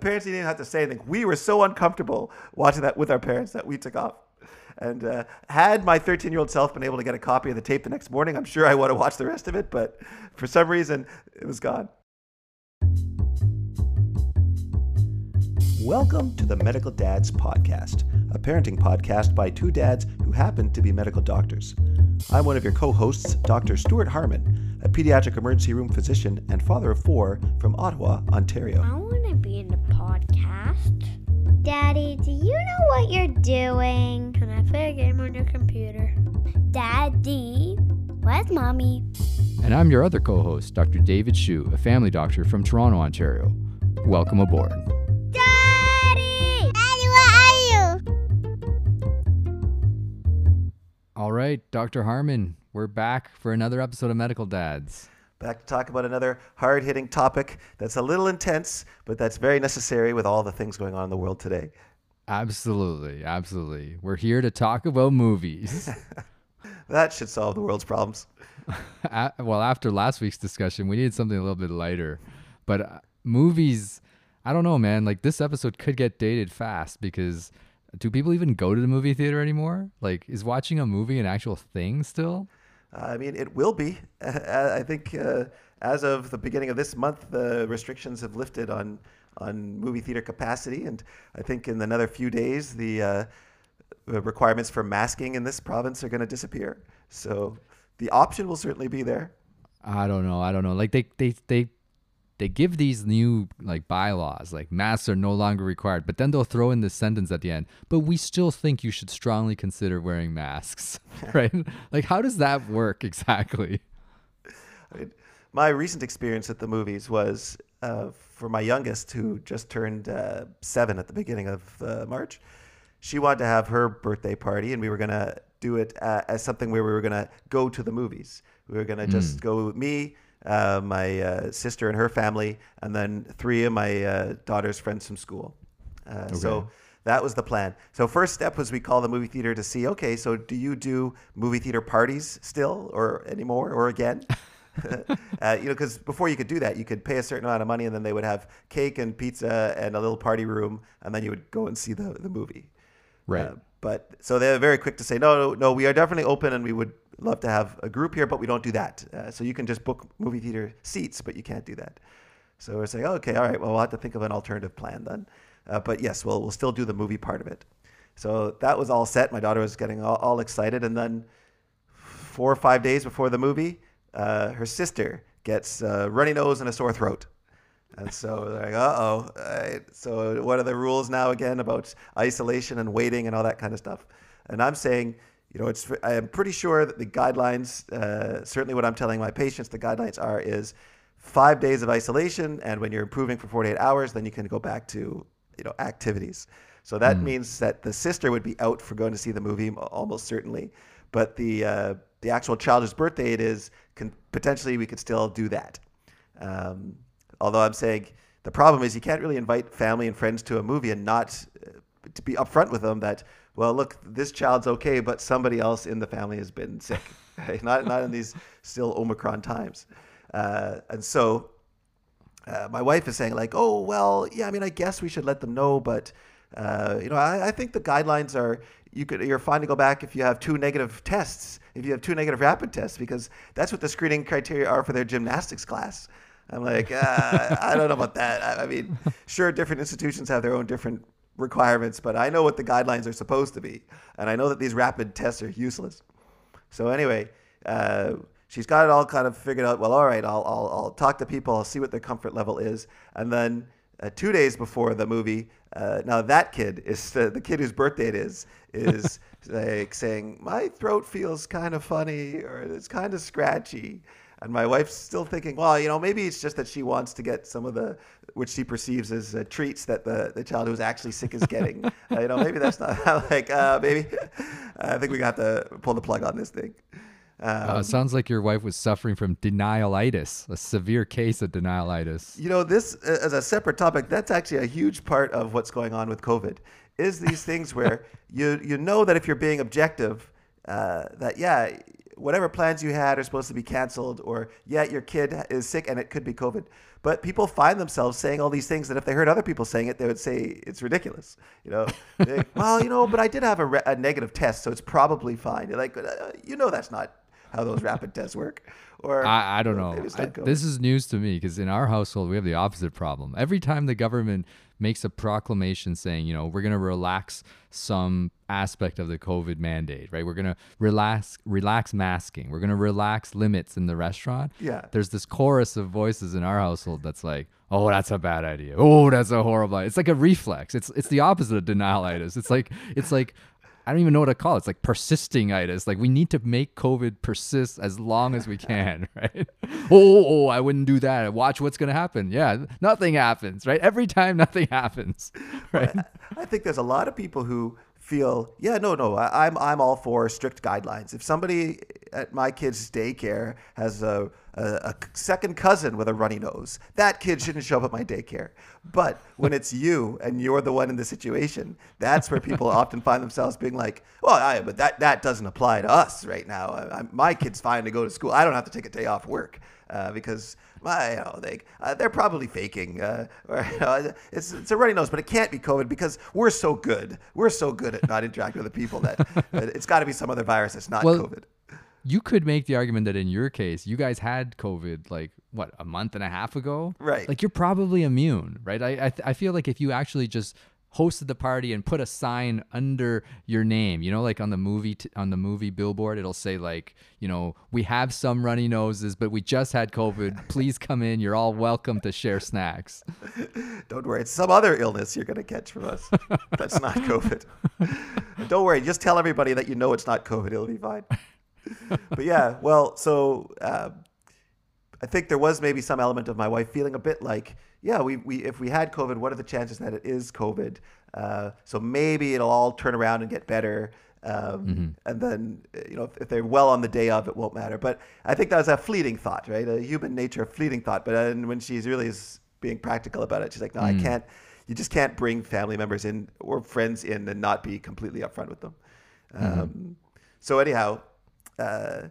parents didn't even have to say anything. We were so uncomfortable watching that with our parents that we took off. And uh, had my 13 year old self been able to get a copy of the tape the next morning, I'm sure I would have watched the rest of it. But for some reason, it was gone. Welcome to the Medical Dads Podcast, a parenting podcast by two dads who happen to be medical doctors. I'm one of your co hosts, Dr. Stuart Harmon, a pediatric emergency room physician and father of four from Ottawa, Ontario. I want to be in the podcast. Daddy, do you know what you're doing? Can I play a game on your computer? Daddy, where's mommy? And I'm your other co host, Dr. David Shu, a family doctor from Toronto, Ontario. Welcome aboard. All right, Dr. Harmon, we're back for another episode of Medical Dads. Back to talk about another hard hitting topic that's a little intense, but that's very necessary with all the things going on in the world today. Absolutely, absolutely. We're here to talk about movies. That should solve the world's problems. Well, after last week's discussion, we needed something a little bit lighter. But uh, movies, I don't know, man. Like this episode could get dated fast because do people even go to the movie theater anymore? Like, is watching a movie an actual thing still? I mean, it will be. I think uh, as of the beginning of this month, the restrictions have lifted on on movie theater capacity, and I think in another few days, the, uh, the requirements for masking in this province are going to disappear. So the option will certainly be there. I don't know. I don't know. Like they they they they give these new like bylaws, like masks are no longer required, but then they'll throw in this sentence at the end. But we still think you should strongly consider wearing masks, right? like how does that work exactly? I mean, my recent experience at the movies was uh, for my youngest, who just turned uh, seven at the beginning of uh, March. She wanted to have her birthday party, and we were going to do it uh, as something where we were going to go to the movies. We were going to just go with me, uh, my uh, sister and her family, and then three of my uh, daughter's friends from school. Uh, So that was the plan. So first step was we call the movie theater to see, okay, so do you do movie theater parties still or anymore or again? uh, you know, because before you could do that, you could pay a certain amount of money and then they would have cake and pizza and a little party room and then you would go and see the, the movie. Right. Uh, but so they're very quick to say, no, no, no, we are definitely open and we would love to have a group here, but we don't do that. Uh, so you can just book movie theater seats, but you can't do that. So we're saying, okay, all right, well, we'll have to think of an alternative plan then. Uh, but yes, we'll, we'll still do the movie part of it. So that was all set. My daughter was getting all, all excited. And then four or five days before the movie, uh, her sister gets uh, runny nose and a sore throat. And so like, uh oh. So what are the rules now again about isolation and waiting and all that kind of stuff? And I'm saying, you know, it's I am pretty sure that the guidelines, uh, certainly what I'm telling my patients, the guidelines are is five days of isolation, and when you're improving for 48 hours, then you can go back to you know activities. So that means that the sister would be out for going to see the movie almost certainly, but the uh, the actual child whose birthday it is, can potentially we could still do that. Um, although I'm saying the problem is you can't really invite family and friends to a movie and not uh, to be upfront with them that well look this child's okay but somebody else in the family has been sick not not in these still omicron times. Uh, and so uh, my wife is saying like oh well yeah i mean i guess we should let them know but uh, you know I, I think the guidelines are you could you're fine to go back if you have two negative tests if you have two negative rapid tests because that's what the screening criteria are for their gymnastics class. I'm like uh, i don't know about that. I, I mean sure different institutions have their own different requirements but i know what the guidelines are supposed to be and i know that these rapid tests are useless so anyway, uh, she's got it all kind of figured out. Well, all right, I'll, I'll, I'll talk to people. I'll see what their comfort level is. And then uh, two days before the movie, uh, now that kid is the, the kid whose birthday it is, is like saying, my throat feels kind of funny or it's kind of scratchy. And my wife's still thinking, well, you know, maybe it's just that she wants to get some of the, which she perceives as uh, treats that the, the child who's actually sick is getting. uh, you know, maybe that's not like, uh, maybe I think we got to pull the plug on this thing. Um, Uh, sounds like your wife was suffering from denialitis, a severe case of denialitis. You know, this uh, as a separate topic, that's actually a huge part of what's going on with COVID. Is these things where you you know that if you're being objective, uh, that yeah, whatever plans you had are supposed to be canceled, or yeah, your kid is sick and it could be COVID. But people find themselves saying all these things that if they heard other people saying it, they would say it's ridiculous. You know, They, well, you know, but I did have a, re- a negative test, so it's probably fine. You're like, uh, you know, that's not how those rapid tests work. Or I, I don't know. I- this is news to me because in our household we have the opposite problem. Every time the government makes a proclamation saying, you know, we're gonna relax some aspect of the COVID mandate, right? We're gonna relax relax masking. We're gonna relax limits in the restaurant. Yeah. There's this chorus of voices in our household that's like, oh, that's a bad idea. Oh, that's a horrible. idea." It's like a reflex. It's it's the opposite of denialitis. It's like it's like. I don't even know what to call it. It's like persisting itis. Like we need to make COVID persist as long as we can, right? Oh oh, oh, oh, I wouldn't do that. Watch what's gonna happen. Yeah, nothing happens, right? Every time nothing happens, right? I think there's a lot of people who feel, yeah, no, no, I, I'm I'm all for strict guidelines. If somebody at my kid's daycare has a, a, a second cousin with a runny nose, that kid shouldn't show up at my daycare. But when it's you and you're the one in the situation, that's where people often find themselves being like, well, I, but that that doesn't apply to us right now. I, I, my kid's fine to go to school. I don't have to take a day off work uh, because my, you know, they uh, they're probably faking. Uh, or, you know, it's it's a runny nose, but it can't be COVID because we're so good. We're so good at not interacting with the people that, it's got to be some other virus that's not Well, COVID. You could make the argument that in your case, you guys had COVID like what a month and a half ago, Right. Like you're probably immune, right? I I, th- I feel like if you actually just hosted the party and put a sign under your name, you know, like on the movie t- on the movie billboard, it'll say like, you know, we have some runny noses, but we just had COVID. Please come in. You're all welcome to share snacks. Don't worry, it's some other illness you're going to catch from us. That's not COVID. Don't worry, just tell everybody that you know it's not COVID. It'll be fine. But yeah, well, so uh, I think there was maybe some element of my wife feeling a bit like, yeah, we, we if we had COVID, what are the chances that it is COVID? Uh, so maybe it'll all turn around and get better. Um, And then, you know, if, if they're well on the day of, it won't matter. But I think that was a fleeting thought, right? A human nature, a fleeting thought. But then when she's really is being practical about it, she's like, no, I can't. You just can't bring family members in or friends in and not be completely upfront with them. Um, so anyhow, uh,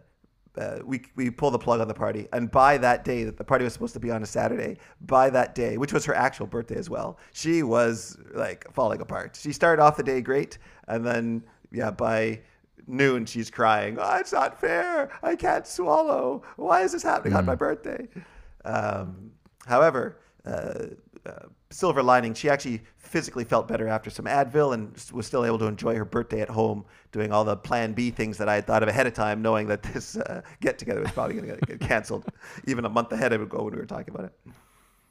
uh, we we pull the plug on the party, and by that day that the party was supposed to be on a Saturday, by that day, which was her actual birthday as well, she was like falling apart. She started off the day great, and then yeah, by noon she's crying. Oh, it's not fair. I can't swallow. Why is this happening on my birthday? Um, however, uh, uh, silver lining, she actually physically felt better after some Advil and was still able to enjoy her birthday at home, doing all the Plan B things that I had thought of ahead of time, knowing that this uh, get together was probably going to get canceled, even a month ahead of ago when we were talking about it.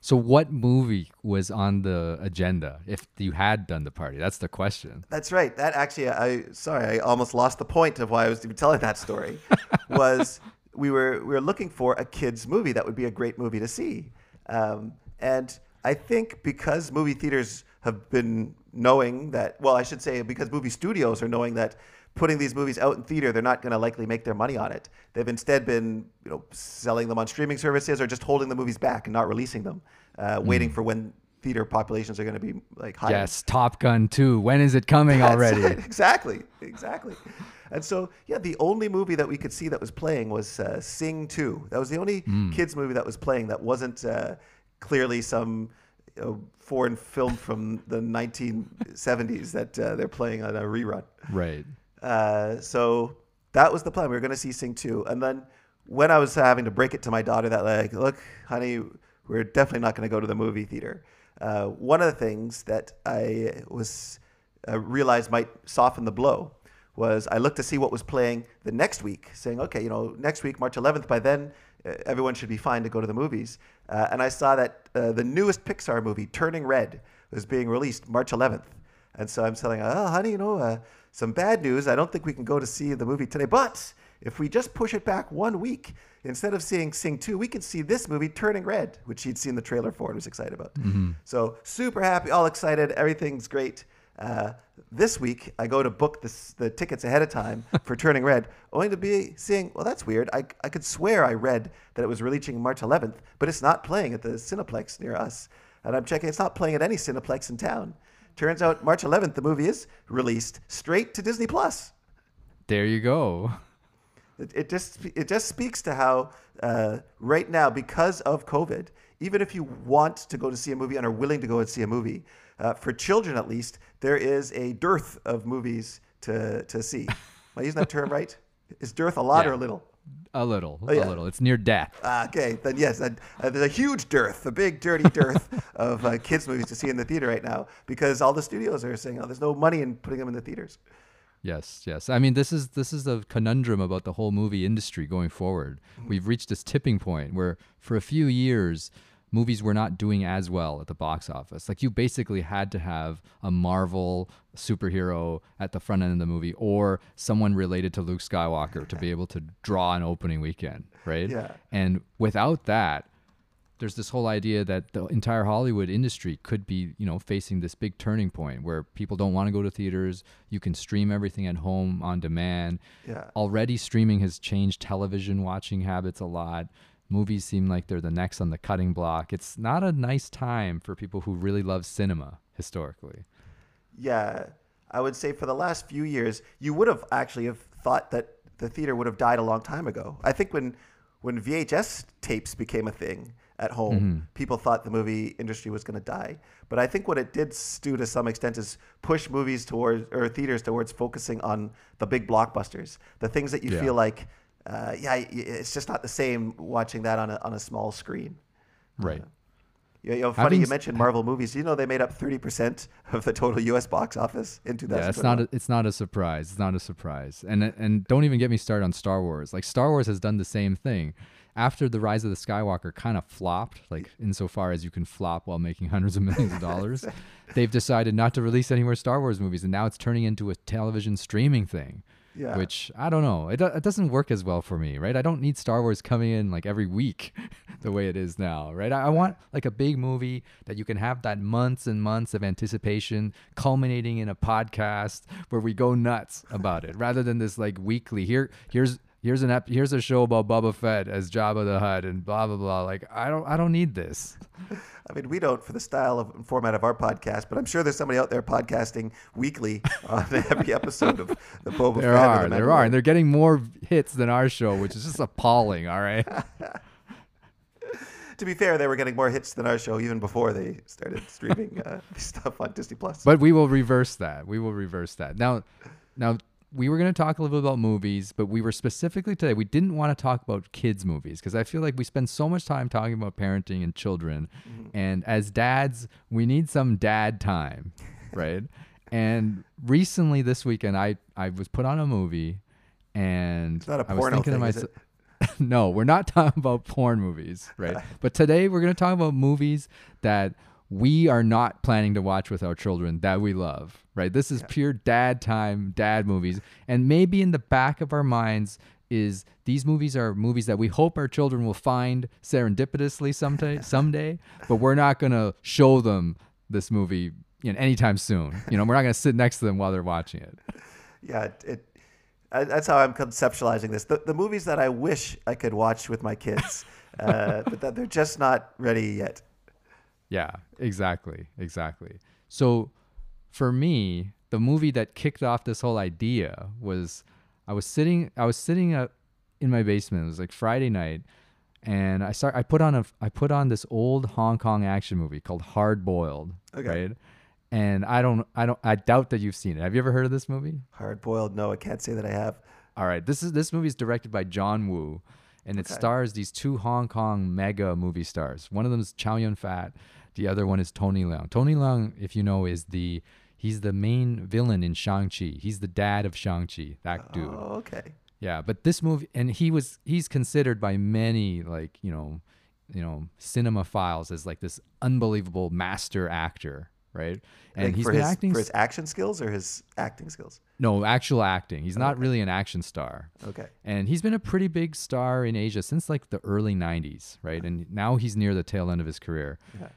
So what movie was on the agenda if you had done the party? That's the question. That's right. That actually, I sorry, I almost lost the point of why I was even telling that story. was we were we were looking for a kids movie that would be a great movie to see, um, and I think because movie theaters have been knowing that, well, I should say because movie studios are knowing that putting these movies out in theater, they're not going to likely make their money on it. They've instead been, you know, selling them on streaming services or just holding the movies back and not releasing them, uh, waiting for when theater populations are going to be like higher. Yes, Top Gun 2. When is it coming That's already? Exactly. Exactly. And so, yeah, the only movie that we could see that was playing was uh, Sing 2. That was the only kids movie that was playing that wasn't uh, clearly some you know, foreign film from the 1970s that uh, they're playing on a rerun. Right. Uh, so that was the plan. We were going to see Sing 2. And then when I was having to break it to my daughter that, like, look, honey, we're definitely not going to go to the movie theater. Uh, one of the things that I was uh, realized might soften the blow was I looked to see what was playing the next week, saying, okay, you know, next week, March 11th, by then, uh, everyone should be fine to go to the movies. Uh, and I saw that uh, the newest Pixar movie, Turning Red, was being released March 11th. And so I'm telling her, oh, honey, you know, uh, some bad news. I don't think we can go to see the movie today. But if we just push it back one week, instead of seeing Sing 2, we can see this movie, Turning Red, which she'd seen the trailer for and was excited about. So super happy, all excited. Everything's great. Uh, this week, I go to book this, the tickets ahead of time for Turning Red, only to be seeing, well, that's weird. I, I could swear I read that it was releasing March 11th, but it's not playing at the Cineplex near us. And I'm checking, it's not playing at any Cineplex in town. Turns out March 11th, the movie is released straight to Disney Plus. There you go. It, it just it just speaks to how uh, right now, because of COVID, even if you want to go to see a movie and are willing to go and see a movie, uh, for children at least, there is a dearth of movies to to see. Am I using that term right? Is dearth a lot Yeah. or a little? A little, yeah. a little. It's near death. Ah, okay, then yes, uh, uh, there's a huge dearth, a big dirty dearth of uh, kids movies to see in the theater right now because all the studios are saying, "Oh, there's no money in putting them in the theaters." Yes, yes. I mean, this is this is a conundrum about the whole movie industry going forward. Mm. We've reached this tipping point where, for a few years, movies were not doing as well at the box office. Like you basically had to have a Marvel superhero at the front end of the movie, or someone related to Luke Skywalker to be able to draw an opening weekend, right? Yeah. And without that, there's this whole idea that the entire Hollywood industry could be, you know, facing this big turning point where people don't want to go to theaters. You can stream everything at home on demand. Yeah. Already streaming has changed television watching habits a lot. Movies seem like they're the next on the cutting block. It's not a nice time for people who really love cinema historically. Yeah, I would say for the last few years, you would have actually have thought that the theater would have died a long time ago. I think when when VHS tapes became a thing at home, people thought the movie industry was going to die. But I think what it did do to some extent is push movies towards or theaters towards focusing on the big blockbusters, the things that you Yeah. feel like, uh, yeah, it's just not the same watching that on a on a small screen. Right. You you know, funny you mentioned Marvel movies. You know they made up thirty percent of the total U.S. box office in 2021. Yeah, it's not a, it's not a surprise. It's not a surprise. And and don't even get me started on Star Wars. Like Star Wars has done the same thing. After the Rise of the Skywalker kind of flopped, like insofar as you can flop while making hundreds of millions of dollars, they've decided not to release any more Star Wars movies, and now it's turning into a television streaming thing. Yeah. Which I don't know. It, it doesn't work as well for me, right? I don't need Star Wars coming in like every week the way it is now, right? I, I want like a big movie that you can have that months and months of anticipation culminating in a podcast where we go nuts about it rather than this like weekly here here's here's an ep- here's a show about Boba Fett as Jabba the Hutt and blah blah blah like I don't I don't need this. I mean, we don't for the style of and format of our podcast, but I'm sure there's somebody out there podcasting weekly on every episode of the Boba There Fett. are, the there are, and they're getting more hits than our show, which is just appalling. All right. To be fair, they were getting more hits than our show even before they started streaming uh, stuff on Disney Plus. But we will reverse that. We will reverse that. Now, now we were going to talk a little bit about movies, but we were specifically today. We didn't want to talk about kids' movies because I feel like we spend so much time talking about parenting and children, mm-hmm. and as dads, we need some dad time, right? and recently, this weekend, I I was put on a movie, and It's not a I was thinking to thing, myself. no, we're not talking about porn movies, right? but today we're going to talk about movies that we are not planning to watch with our children that we love, right? This is pure dad time, dad movies. And maybe in the back of our minds is these movies are movies that we hope our children will find serendipitously someday, someday, but we're not going to show them this movie you know, anytime soon. You know, we're not going to sit next to them while they're watching it. yeah, it, it that's how I'm conceptualizing this. The, the movies that I wish I could watch with my kids, uh, but that they're just not ready yet. Yeah, exactly, exactly. So for me, the movie that kicked off this whole idea was I was sitting I was sitting up in my basement. It was like Friday night and I start I put on a I put on this old Hong Kong action movie called Hard Boiled, Okay. right? And I don't I don't I doubt that you've seen it. Have you ever heard of this movie? Hard boiled. No, I can't say that I have. All right, this is this movie is directed by John Woo, and it Okay. stars these two Hong Kong mega movie stars. One of them is Chow Yun Fat, the other one is Tony Leung. Tony Leung, if you know, is the he's the main villain in Shang Chi. He's the dad of Shang Chi. That oh, dude. Oh, okay. Yeah, but this movie, and he was he's considered by many like you know, you know, cinephiles as like this unbelievable master actor, right? And Like he's for been his, acting for his action skills or his acting skills. no actual acting. He's not really an action star. Okay. And he's been a pretty big star in Asia since like the early 90s, right? And now he's near the tail end of his career. Yeah.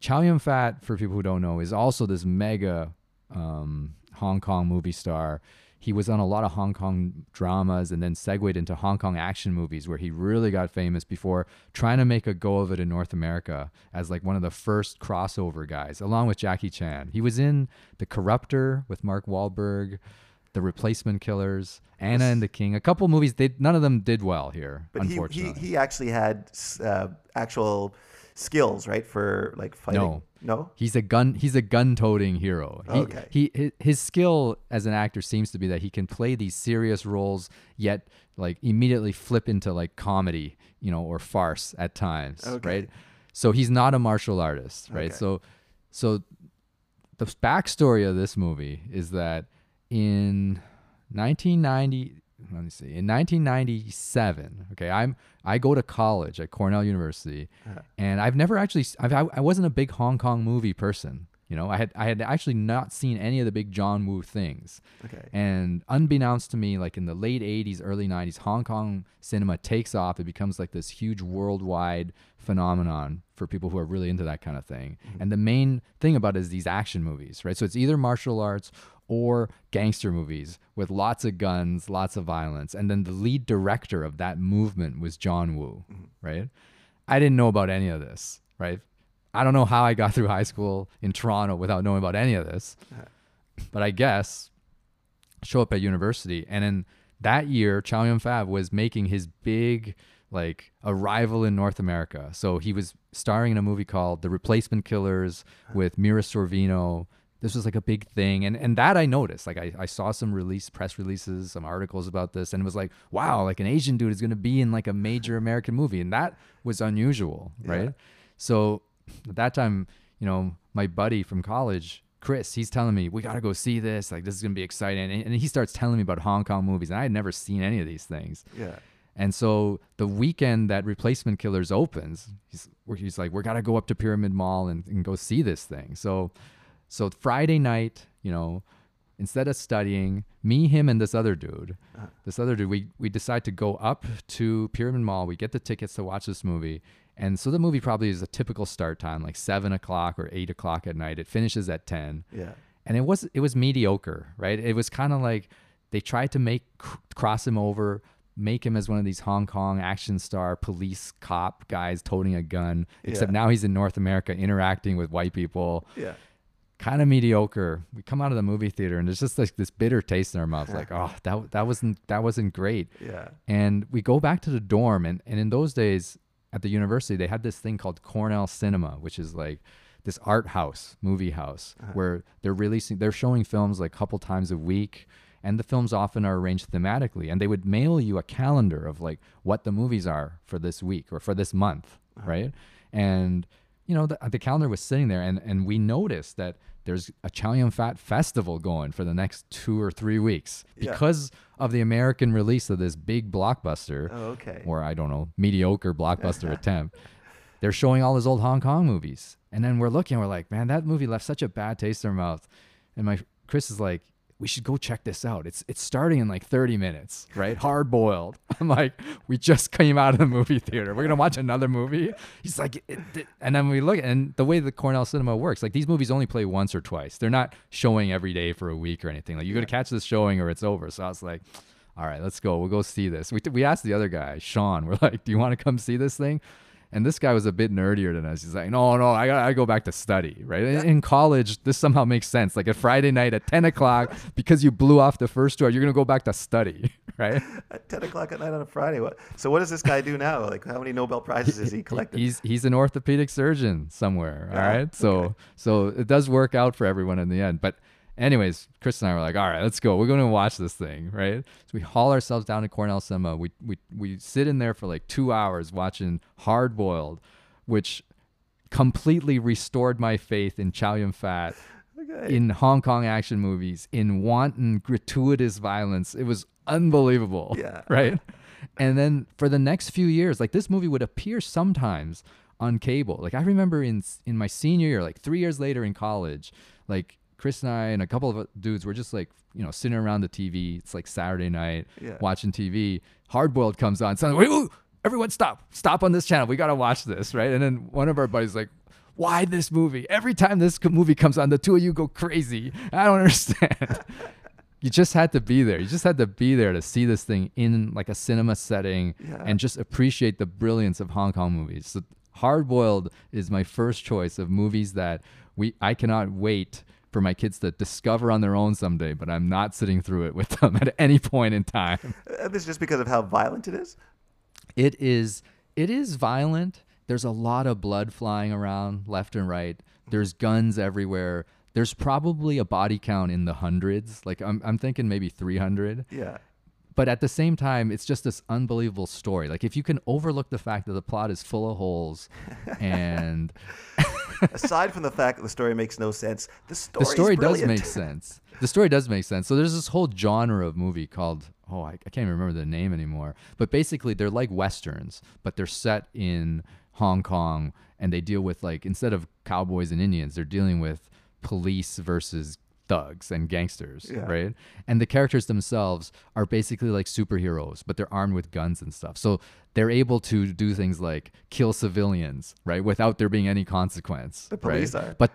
Chow Yun Fat, for people who don't know, is also this mega um, Hong Kong movie star. He was on a lot of Hong Kong dramas and then segued into Hong Kong action movies where he really got famous before trying to make a go of it in North America as like one of the first crossover guys, along with Jackie Chan. He was in The Corruptor with Mark Wahlberg. The Replacement Killers, Anna and the King. A couple movies. They none of them did well here, But he, he unfortunately. he actually had uh, actual skills, right, for like fighting. No. No. He's a gun. He's a gun-toting hero. He, Okay. He his, his skill as an actor seems to be that he can play these serious roles, yet like immediately flip into like comedy, you know, or farce at times, Okay. right? So he's not a martial artist, right? Okay. So, so the backstory of this movie is that in 1990 let me see in 1997 okay i'm i go to college at cornell university uh-huh. and i've never actually I've, I, I wasn't a big hong kong movie person you know i had i had actually not seen any of the big john woo things Okay. and unbeknownst to me, like in the late 80s, early 90s, Hong Kong cinema takes off. It becomes like this huge worldwide phenomenon for people who are really into that kind of thing. Mm-hmm. And the main thing about it is these action movies, right? So it's either martial arts or gangster movies with lots of guns, lots of violence. And then the lead director of that movement was John Woo, mm-hmm. right? I didn't know about any of this, right? I don't know how I got through high school in Toronto without knowing about any of this. But I guess show up at university and in that year chow yun fat was making his big like arrival in north america so he was starring in a movie called the replacement killers with mira sorvino this was like a big thing and and that i noticed like i, I saw some release press releases some articles about this and it was like wow like an asian dude is going to be in like a major american movie and that was unusual right so at that time you know my buddy from college Chris, he's telling me we got to go see this. Like this is gonna be exciting, and, and he starts telling me about Hong Kong movies, and I had never seen any of these things. Yeah. And so the weekend that Replacement Killers opens, he's he's like, we got to go up to Pyramid Mall and, and go see this thing. So, so Friday night, you know, instead of studying, me, him, and this other dude, uh-huh. this other dude, we we decide to go up to Pyramid Mall. We get the tickets to watch this movie. And so the movie probably is a typical start time, like seven o'clock or eight o'clock at night. It finishes at ten Yeah. and it was it was mediocre, right? It was kind of like they tried to make cross him over, make him as one of these Hong Kong action star police cop guys toting a gun. Except Yeah. now he's in North America interacting with white people. Yeah. Kind of mediocre. We come out of the movie theater and there's just like this bitter taste in our mouth, like oh that that wasn't that wasn't great. Yeah. And we go back to the dorm, and, and in those days at the university, they had this thing called Cornell Cinema, which is like this art house, movie house, uh-huh. where they're releasing, they're showing films like a couple times a week. And the films often are arranged thematically. And they would mail you a calendar of like what the movies are for this week or for this month, uh-huh. right? And, you know, the, the calendar was sitting there, and, and we noticed that there's a Chow Yun Fat festival going for the next two or three weeks Yeah. because of the American release of this big blockbuster, Oh, okay. or I don't know, mediocre blockbuster attempt. They're showing all his old Hong Kong movies, and then we're looking, we're like, man, that movie left such a bad taste in our mouth. And my Chris is like, we should go check this out. It's it's starting in like 30 minutes, right? Hard boiled. I'm like, we just came out of the movie theater. We're gonna watch another movie. He's like, it, it- and then we look, and the way the Cornell Cinema works, like these movies only play once or twice. They're not showing every day for a week or anything. Like you got to catch this showing or it's over. So I was like, all right, let's go. We'll go see this. We, we asked the other guy, Sean, we're like, do you want to come see this thing? And this guy was a bit nerdier than us. He's like, no, no, I got to go back to study, right? In, in college, this somehow makes sense. Like a Friday night at 10 o'clock, because you blew off the first tour, you're going to go back to study, right? At 10 o'clock at night on a Friday. What? So what does this guy do now? Like, how many Nobel Prizes has he collected? He's he's an orthopedic surgeon somewhere. All right. So so it does work out for everyone in the end. But anyways, Chris and I were like, all right, let's go. We're gonna watch this thing, right? So we haul ourselves down to Cornell Cinema. We we we sit in there for like two hours watching Hard Boiled, which completely restored my faith in Chow Yun Fat. Okay. In Hong Kong action movies, in wanton, gratuitous violence. It was unbelievable. Yeah. Right? And then for the next few years, like this movie would appear sometimes on cable. Like I remember in in my senior year, like three years later in college, like Chris and I and a couple of dudes were just like you know sitting around the TV. It's like Saturday night Yeah. watching TV. Hardboiled comes on. Suddenly, wait, everyone stop, stop on this channel. We gotta watch this, right? And then one of our buddies like. Why this movie? Every time this movie comes on, the two of you go crazy. I don't understand. you just had to be there. You just had to be there to see this thing in like a cinema setting Yeah. and just appreciate the brilliance of Hong Kong movies. So Hard Boiled is my first choice of movies that we I cannot wait for my kids to discover on their own someday, but I'm not sitting through it with them at any point in time. Uh, this is just because of how violent it is. It is it is violent. There's a lot of blood flying around left and right. There's guns everywhere. There's probably a body count in the hundreds. Like I'm I'm thinking maybe 300. Yeah. But at the same time, it's just this unbelievable story. Like if you can overlook the fact that the plot is full of holes and Aside from the fact that the story makes no sense, the story the story does make sense. The story does make sense. So there's this whole genre of movie called oh I, I can't even remember the name anymore. But basically they're like westerns, but they're set in Hong Kong and they deal with like instead of cowboys and Indians, they're dealing with police versus thugs and gangsters, Yeah. right? And the characters themselves are basically like superheroes, but they're armed with guns and stuff. So they're able to do things like kill civilians, right, without there being any consequence. The police right? are. But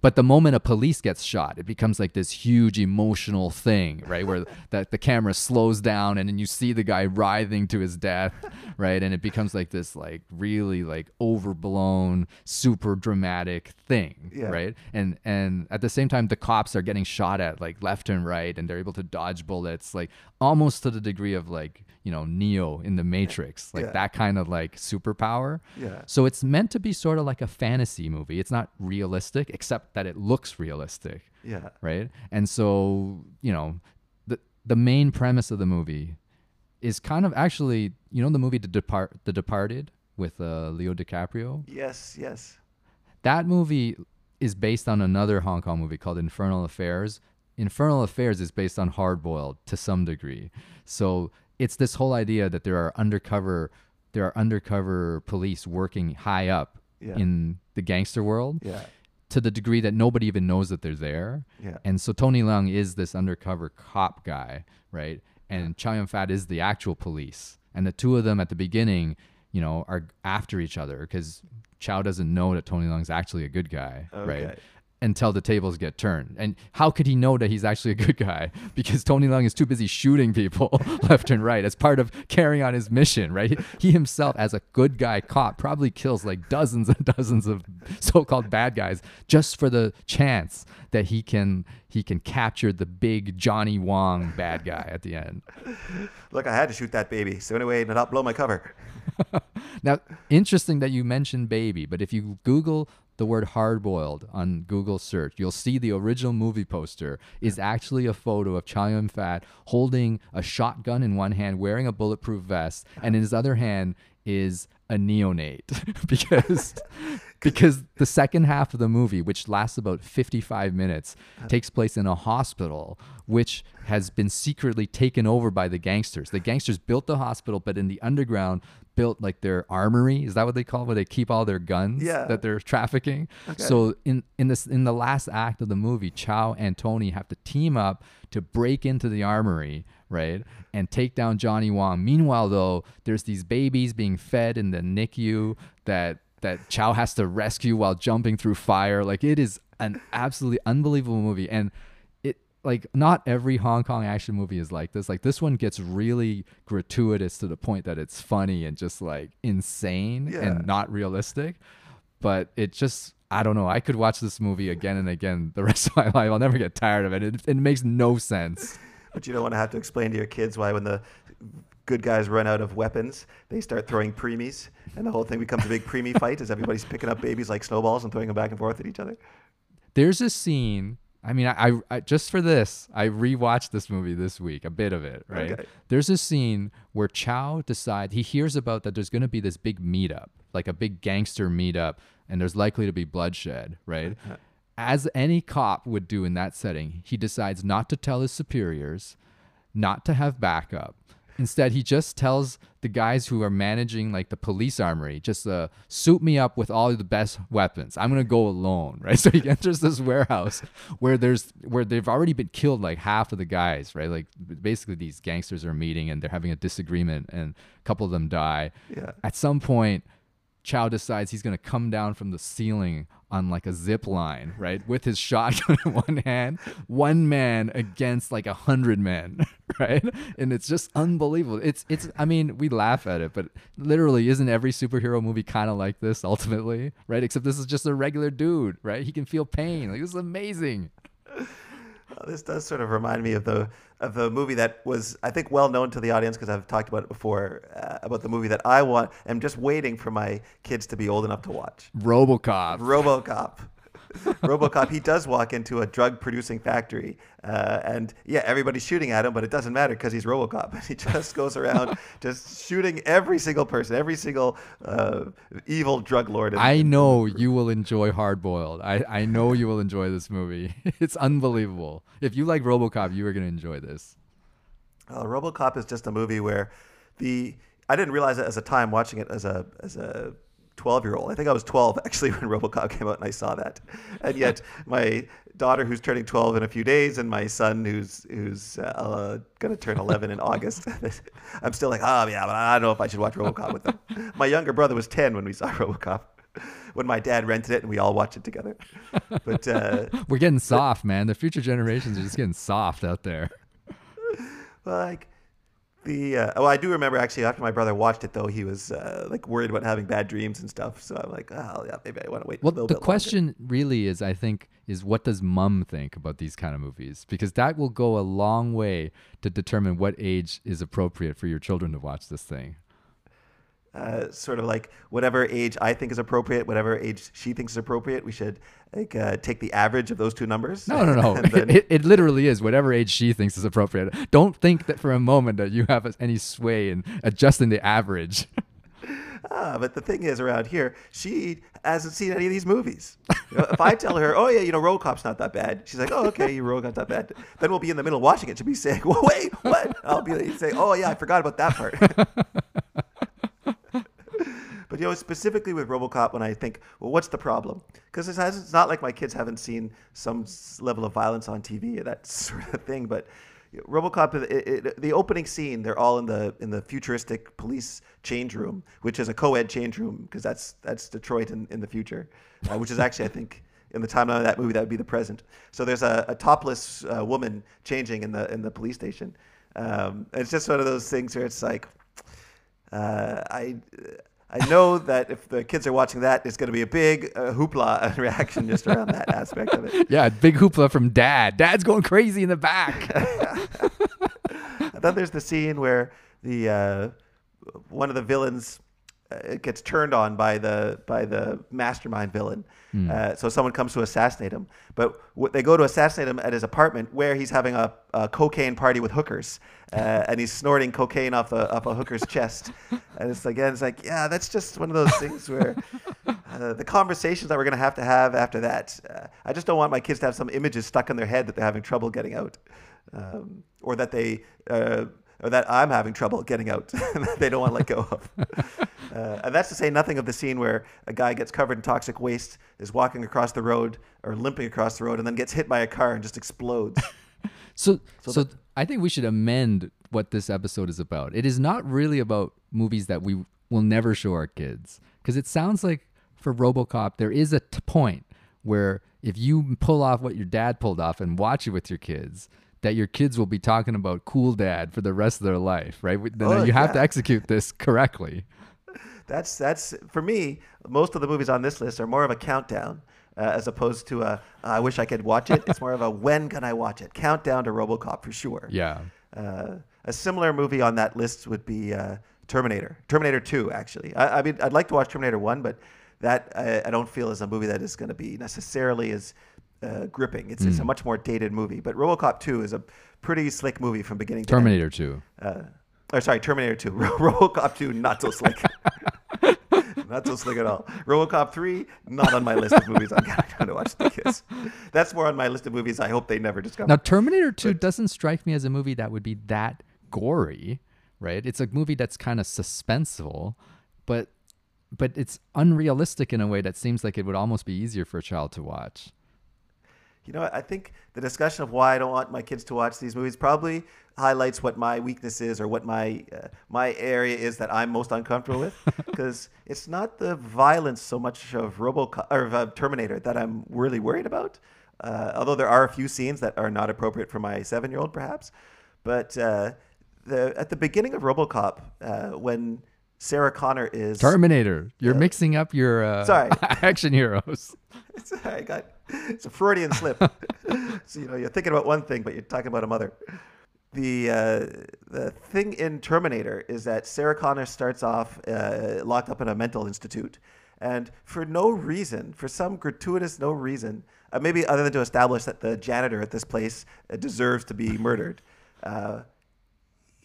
but the moment a police gets shot, it becomes like this huge emotional thing, right? Where that the camera slows down and then you see the guy writhing to his death, right? And it becomes like this like really like overblown, super dramatic thing, Yeah. right? And and at the same time the cops are getting shot at like left and right and they're able to dodge bullets like almost to the degree of like, you know, Neo in the Matrix, like Yeah. that kind of like superpower. Yeah. So it's meant to be sort of like a fantasy movie. It's not realistic, except that it looks realistic, Yeah. right? And so, you know, the the main premise of the movie is kind of actually, you know, the movie The Depart The Departed with uh, Leo DiCaprio. Yes. Yes. That movie is based on another Hong Kong movie called Infernal Affairs. Infernal Affairs is based on Hardboiled to some degree. So it's this whole idea that there are undercover there are undercover police working high up Yeah. in the gangster world Yeah. to the degree that nobody even knows that they're there. Yeah. And so Tony Leung is this undercover cop guy, right? And Chow Yun Fat is the actual police. And the two of them at the beginning, you know, are after each other because Chow doesn't know that Tony Leung's actually a good guy, Okay. right? Until the tables get turned. And how could he know that he's actually a good guy? Because Tony Leung is too busy shooting people left and right as part of carrying on his mission, right? He himself, as a good guy cop, probably kills like dozens and dozens of so-called bad guys just for the chance that he can he can capture the big Johnny Wong bad guy at the end. Look, I had to shoot that baby. So anyway, to not blow my cover. Now, interesting that you mentioned baby, but if you Google the word hard boiled on Google search, you'll see the original movie poster is actually a photo of Chow Yun Fat holding a shotgun in one hand, wearing a bulletproof vest, and in his other hand is a neonate because because the second half of the movie which lasts about 55 minutes uh. takes place in a hospital which has been secretly taken over by the gangsters. The gangsters built the hospital but in the underground built like their armory is that what they call it where they keep all their guns Yeah. that they're trafficking? So in in this in the last act of the movie chow and tony have to team up to break into the armory right and take down johnny wong. Meanwhile though there's these babies being fed in the nicu that that chow has to rescue while jumping through fire. Like it is an absolutely unbelievable movie. And like not every Hong Kong action movie is like this. Like this one gets really gratuitous to the point that it's funny and just like insane Yeah. and not realistic. But it just I don't know. I could watch this movie again and again the rest of my life. I'll never get tired of it. It, it makes no sense. But you don't want to have to explain to your kids why when the good guys run out of weapons, they start throwing preemies, and the whole thing becomes a big preemie fight as everybody's picking up babies like snowballs and throwing them back and forth at each other. There's a scene. I mean, I, I, I just for this, I rewatched this movie this week, a bit of it, right? Okay. There's a scene where Chow decides he hears about that there's going to be this big meetup, like a big gangster meetup, and there's likely to be bloodshed, right? Uh-huh. As any cop would do in that setting, he decides not to tell his superiors, not to have backup. Instead, he just tells the guys who are managing like the police armory, just uh, suit me up with all the best weapons. I'm gonna go alone, right? So he enters this warehouse where there's where they've already been killed like half of the guys, right? Like basically these gangsters are meeting and they're having a disagreement, and a couple of them die. Yeah. At some point, Chow decides he's gonna come down from the ceiling on like a zip line, right, with his shotgun in one hand, one man against like a hundred men, right, and it's just unbelievable. It's it's. I mean, we laugh at it, but literally, isn't every superhero movie kind of like this ultimately, right? Except this is just a regular dude, right? He can feel pain. Like this is amazing. Uh, this does sort of remind me of the of the movie that was I think well known to the audience because I've talked about it before uh, about the movie that I want. am just waiting for my kids to be old enough to watch. RoboCop. RoboCop. RoboCop. He does walk into a drug producing factory, uh, and yeah, everybody's shooting at him, but it doesn't matter because he's RoboCop. and He just goes around just shooting every single person, every single uh, evil drug lord. I know you will enjoy Hard Boiled. I, I know you will enjoy this movie. It's unbelievable. If you like RoboCop, you are going to enjoy this. Uh, RoboCop is just a movie where the I didn't realize it as a time watching it as a as a 12 year old. I think I was 12 actually when RoboCop came out and I saw that. And yet my daughter who's turning 12 in a few days and my son who's who's uh, going to turn 11 in August. I'm still like, "Oh, yeah, but I don't know if I should watch RoboCop with them." My younger brother was 10 when we saw RoboCop. When my dad rented it and we all watched it together. But uh, We're getting soft, man. The future generations are just getting soft out there. like the uh, oh, I do remember actually after my brother watched it though, he was uh, like worried about having bad dreams and stuff. So I'm like, oh yeah, maybe I want to wait. Well, the bit longer." question really is, I think, is what does mom think about these kind of movies? Because that will go a long way to determine what age is appropriate for your children to watch this thing. Uh, sort of like whatever age I think is appropriate, whatever age she thinks is appropriate, we should like uh, take the average of those two numbers. No, no, no. then- It, it literally is whatever age she thinks is appropriate. Don't think that for a moment that you have any sway in adjusting the average. Ah, but the thing is, around here, she hasn't seen any of these movies. You know, if I tell her, "Oh yeah, you know, RoboCop's not that bad," she's like, "Oh okay, you RoboCop's not that bad." Then we'll be in the middle watching it. She'll be saying, "Well, wait, what?" I'll be like, saying, "Oh yeah, I forgot about that part." You know, specifically with RoboCop, when I think, "Well, what's the problem?" Because it's, it's not like my kids haven't seen some level of violence on TV or that sort of thing, but. RoboCop, it, it, the opening scene, they're all in the in the futuristic police change room, which is a co-ed change room because that's that's Detroit in, in the future, uh, which is actually I think in the timeline of that movie that would be the present. So there's a, a topless uh, woman changing in the in the police station. Um, it's just one of those things where it's like, uh, I. I know that if the kids are watching that, it's going to be a big uh, hoopla reaction just around that aspect of it. yeah, big hoopla from dad. Dad's going crazy in the back. And then there's the scene where the uh, one of the villains uh, gets turned on by the by the mastermind villain. Uh, so someone comes to assassinate him, but w- they go to assassinate him at his apartment where he's having a, a cocaine party with hookers, uh, and he's snorting cocaine off a off a hooker's chest. And it's again, it's like, yeah, that's just one of those things where uh, the conversations that we're gonna have to have after that. Uh, I just don't want my kids to have some images stuck in their head that they're having trouble getting out, um, or that they. Uh, or that I'm having trouble getting out that they don't want to let go of. Uh, and that's to say nothing of the scene where a guy gets covered in toxic waste, is walking across the road or limping across the road, and then gets hit by a car and just explodes. So, so, I think we should amend what this episode is about. It is not really about movies that we will never show our kids, because it sounds like for RoboCop there is a t- point where if you pull off what your dad pulled off and watch it with your kids, that your kids will be talking about cool dad for the rest of their life, right? Then Oh, you have to execute this correctly. That's that's for me. Most of the movies on this list are more of a countdown uh, as opposed to a I wish I could watch it. It's more of a when can I watch it? Countdown to RoboCop for sure. Yeah. Uh, a similar movie on that list would be uh, Terminator. Terminator 2, actually. I, I mean, I'd like to watch Terminator 1, but that I, I don't feel is a movie that is going to be necessarily as uh, gripping. It's, it's a much more dated movie. But RoboCop 2 is a pretty slick movie from beginning to end. Terminator 2. Uh, or sorry, Terminator 2. RoboCop 2, not so slick. not so slick at all. RoboCop 3, not on my list of movies I'm going to watch the kids. That's more on my list of movies I hope they never discover. Now, Terminator 2 doesn't strike me as a movie that would be that gory, right? It's a movie that's kind of suspenseful, but but it's unrealistic in a way that seems like it would almost be easier for a child to watch. You know. I think the discussion of why I don't want my kids to watch these movies probably highlights what my weakness is or what my uh, my area is that I'm most uncomfortable with. Because it's not the violence so much of RoboCop or of uh, Terminator that I'm really worried about. Uh, although there are a few scenes that are not appropriate for my seven-year-old, perhaps. But uh, the at the beginning of RoboCop, uh, when Sarah Connor is Terminator. You're mixing up your uh, Sorry. action heroes. I got it's a Freudian slip. so you know you're thinking about one thing, but you're talking about a mother. The uh, the thing in Terminator is that Sarah Connor starts off uh, locked up in a mental institute, and for no reason, for some gratuitous no reason, uh, maybe other than to establish that the janitor at this place uh, deserves to be murdered.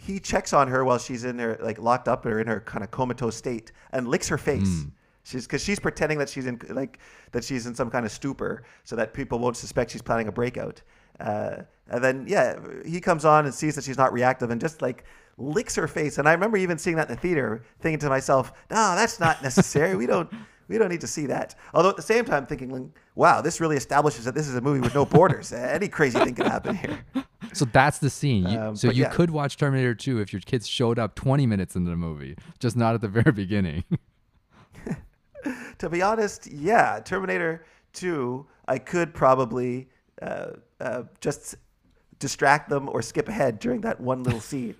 He checks on her while she's in her like locked up or in her kind of comatose state and licks her face. She's because she's pretending that she's in like that she's in some kind of stupor so that people won't suspect she's planning a breakout. Uh, and then yeah, he comes on and sees that she's not reactive and just like licks her face. And I remember even seeing that in the theater, thinking to myself, "No, that's not necessary. we don't." We don't need to see that. Although at the same time, thinking, "Wow, this really establishes that this is a movie with no borders. Any crazy thing can happen here." So that's the scene. You, Um, so you yeah. could watch Terminator 2 if your kids showed up 20 minutes into the movie, just not at the very beginning. to be honest, yeah, Terminator 2, I could probably uh, uh, just distract them or skip ahead during that one little scene.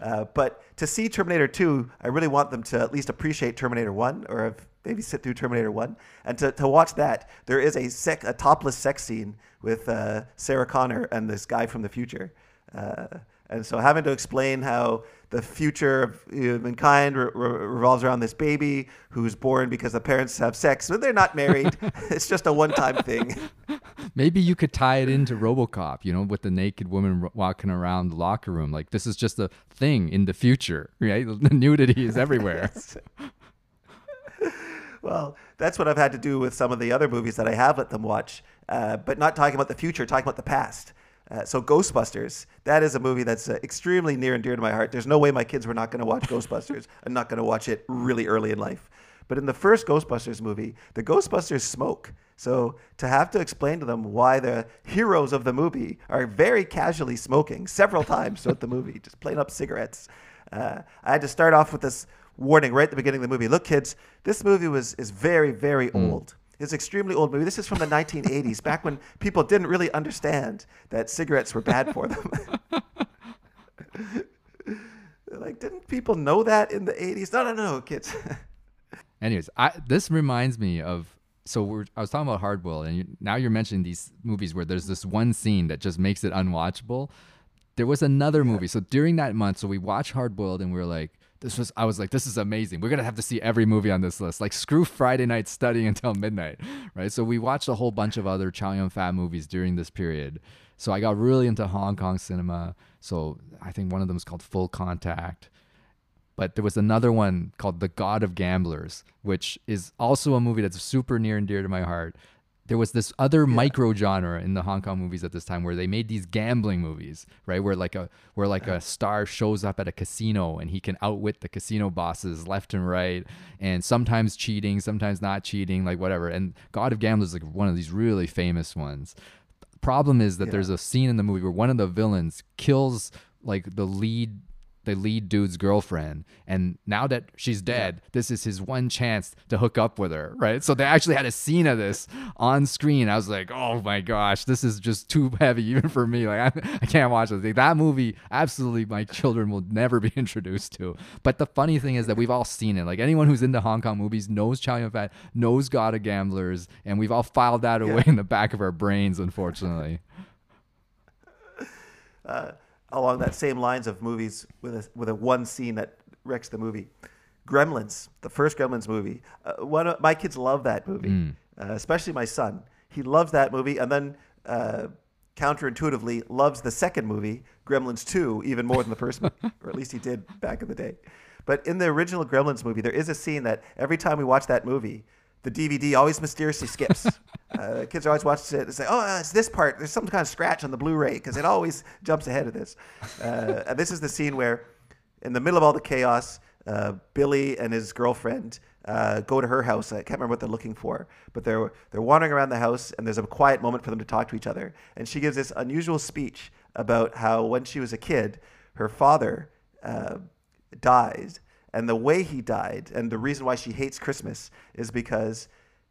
Uh, but to see Terminator 2, I really want them to at least appreciate Terminator 1 or maybe sit through Terminator 1. And to, to watch that, there is a, sec, a topless sex scene with uh, Sarah Connor and this guy from the future. Uh, and so having to explain how the future of you know, mankind re- re- revolves around this baby who's born because the parents have sex, but they're not married. it's just a one-time thing. Maybe you could tie it into RoboCop, you know, with the naked woman walking around the locker room. Like this is just a thing in the future, right? The nudity is everywhere. Well, that's what I've had to do with some of the other movies that I have let them watch, uh, but not talking about the future, talking about the past. Uh, so Ghostbusters, that is a movie that's uh, extremely near and dear to my heart. There's no way my kids were not going to watch Ghostbusters and not going to watch it really early in life. But in the first Ghostbusters movie, the Ghostbusters smoke. So to have to explain to them why the heroes of the movie are very casually smoking several times throughout the movie, just plain up cigarettes. Uh, I had to start off with this warning right at the beginning of the movie. Look, kids, this movie was is very, very hmm. old. It's an extremely old movie. This is from the 1980s, back when people didn't really understand that cigarettes were bad for them. They're like, didn't people know that in the 80s? No, no, no, kids. Anyways, I, this reminds me of so we're, I was talking about Hardboiled, and you, now you're mentioning these movies where there's this one scene that just makes it unwatchable. There was another movie. So during that month, so we watched Hardboiled, and we were like, this was I was like, this is amazing. We're gonna have to see every movie on this list. Like screw Friday night studying until midnight, right? So we watched a whole bunch of other Chow Yun Fat movies during this period. So I got really into Hong Kong cinema. So I think one of them is called Full Contact but there was another one called The God of Gamblers, which is also a movie that's super near and dear to my heart. There was this other micro genre in the Hong Kong movies at this time where they made these gambling movies, right? Where like a where like a star shows up at a casino and he can outwit the casino bosses left and right, and sometimes cheating, sometimes not cheating, like whatever. And God of Gamblers is like one of these really famous ones. Problem is that there's a scene in the movie where one of the villains kills like the lead the lead dude's girlfriend and now that she's dead this is his one chance to hook up with her right? So they actually had a scene of this on screen. I was like oh my gosh this is just too heavy even for me. Like i, I can't watch this Like, that movie absolutely my children will never be introduced to. But the funny thing is that we've all seen it. Like anyone who's into hong kong movies knows chow yun fat knows god of gamblers and we've all filed that away in the back of our brains unfortunately uh, along that same lines of movies with a, with a one scene that wrecks the movie. Gremlins, the first Gremlins movie. Uh, one of, my kids love that movie, uh, especially my son. He loves that movie, and then uh, counterintuitively loves the second movie, Gremlins 2, even more than the first movie, or at least he did back in the day. But in the original Gremlins movie, there is a scene that every time we watch that movie, the DVD always mysteriously skips. uh, kids are always watching it and say, "Oh, uh, it's this part. There's some kind of scratch on the Blu-ray because it always jumps ahead of this." Uh, this is the scene where, in the middle of all the chaos, uh, Billy and his girlfriend uh, go to her house. I can't remember what they're looking for, but they're they're wandering around the house, and there's a quiet moment for them to talk to each other. And she gives this unusual speech about how when she was a kid, her father uh, died, and the way he died, and the reason why she hates Christmas is because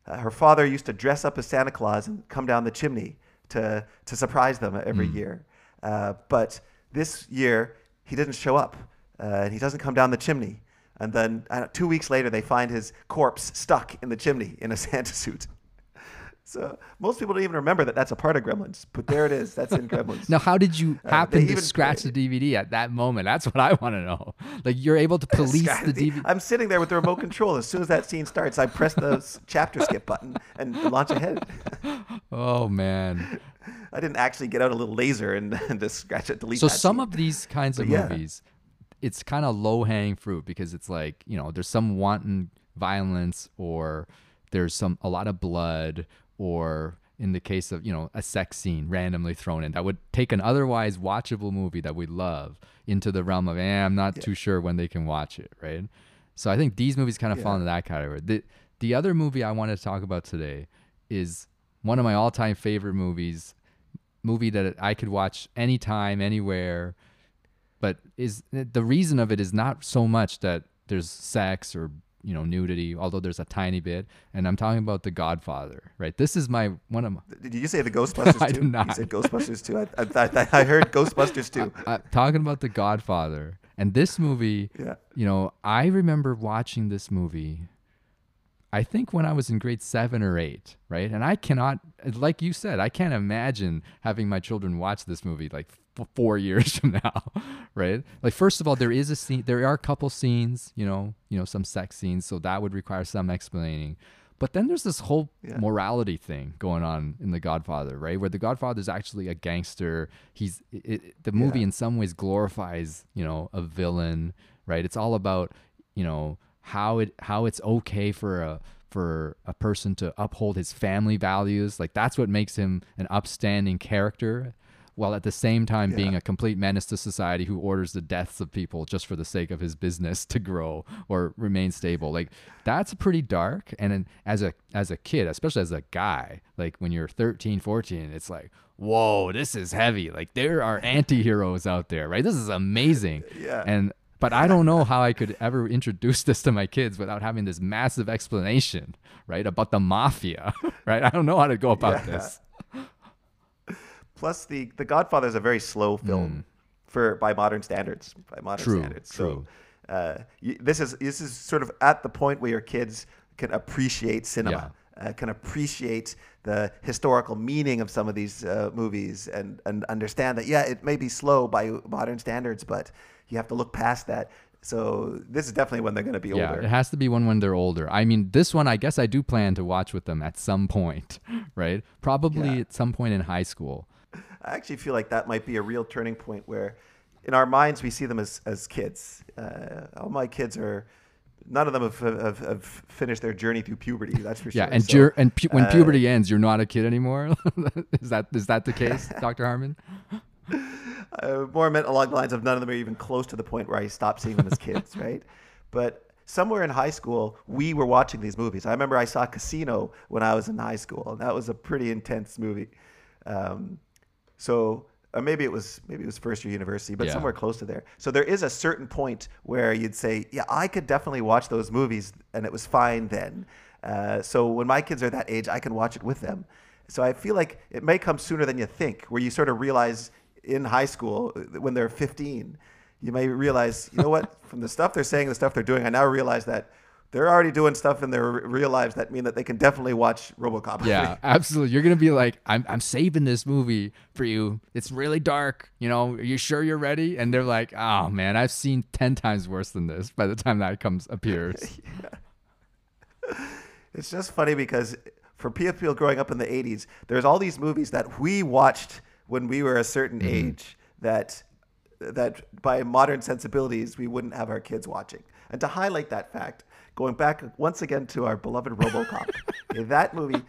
uh, her father used to dress up as Santa Claus and come down the chimney to to surprise them every year. Uh, but this year he didn't show up, uh, and he doesn't come down the chimney. And then uh, two weeks later, they find his corpse stuck in the chimney in a Santa suit. So most people don't even remember that that's a part of Gremlins, but there it is. That's in Gremlins. Now, how did you Uh, happen they to scratch the DVD at that moment? That's what I want to know. Like you're able to police the DVD. I'm sitting there with the remote control. As soon as that scene starts, I press the chapter skip button and launch ahead. Oh man. I didn't actually get out a little laser and, and just scratch it, delete So some scene. of these kinds of yeah. movies, it's kind of low hanging fruit because it's like you know there's some wanton violence or there's some a lot of blood or in the case of you know a sex scene randomly thrown in that would take an otherwise watchable movie that we love into the realm of eh, I'm not too sure when they can watch it right. So I think these movies kind of fall into that category. The the other movie I want to talk about today is one of my all time favorite movies movie that I could watch anytime, anywhere. But is the reason of it is not so much that there's sex or you know nudity, although there's a tiny bit. And I'm talking about The Godfather, right? This is my one of my, Did you say the Ghostbusters I too? did not. You said Ghostbusters too. I, I, I, I heard Ghostbusters too. I'm talking about The Godfather. And this movie, Yeah. you know, I remember watching this movie. I think when I was in grade seven or eight, right? And I cannot, like you said, I can't imagine having my children watch this movie like f- four years from now, right? Like, first of all, there is a scene, there are a couple scenes, you know, you know, some sex scenes, so that would require some explaining. But then there's this whole Yeah. morality thing going on in The Godfather, right? Where The Godfather is actually a gangster. He's it, it, the movie Yeah. in some ways glorifies, you know, a villain, right? It's all about, you know, how it how it's okay for a for a person to uphold his family values. Like that's what makes him an upstanding character. While at the same time being a complete menace to society who orders the deaths of people just for the sake of his business to grow or remain stable. Like that's pretty dark. And then as a as a kid, especially as a guy, like when you're 13, 14, it's like, whoa, this is heavy. Like there are anti-heroes out there, right? This is amazing. Yeah. And but I don't know how I could ever introduce this to my kids without having this massive explanation, right, about the mafia, right? I don't know how to go about Yeah. this. Plus, the the Godfather is a very slow film for by modern standards. By modern Hmm. True, standards. true. So, uh, y this is this is sort of at the point where your kids can appreciate cinema, uh, can appreciate the historical meaning of some of these uh, movies, and and understand that yeah, it may be slow by modern standards, but you have to look past that. So this is definitely when they're going to be Yeah, older. it has to be one when they're older. I mean, this one I guess I do plan to watch with them at some point, right? Probably Yeah. at some point in high school. I actually feel like that might be a real turning point where, in our minds, we see them as, as kids. Uh, all my kids are, none of them have, have, have finished their journey through puberty. That's for sure. Yeah, and So, and pu- when uh, puberty ends, you're not a kid anymore. is that is that the case, Dr. Harmon? uh, more meant along the lines of none of them are even close to the point where I stopped seeing them as kids, right? But somewhere in high school, we were watching these movies. I remember I saw Casino when I was in high school, and that was a pretty intense movie. Um, so or maybe it was maybe it was first year university, but Yeah. somewhere close to there. So there is a certain point where you'd say, yeah, I could definitely watch those movies, and it was fine then. Uh, so when my kids are that age, I can watch it with them. So I feel like it may come sooner than you think, where you sort of realize in high school uh, when they're 15, you may realize, you know what, from the stuff they're saying, the stuff they're doing, I now realize that they're already doing stuff in their real lives that mean that they can definitely watch RoboCop. Yeah, absolutely. You're gonna be like, I'm I'm saving this movie for you. It's really dark. You know, are you sure you're ready? And they're like, Oh man, I've seen ten times worse than this by the time that comes appears. It's just funny because for people growing up in the 80s, there's all these movies that we watched when we were a certain mm-hmm. age that that by modern sensibilities we wouldn't have our kids watching. And to highlight that fact, going back once again to our beloved RoboCop, okay, that movie,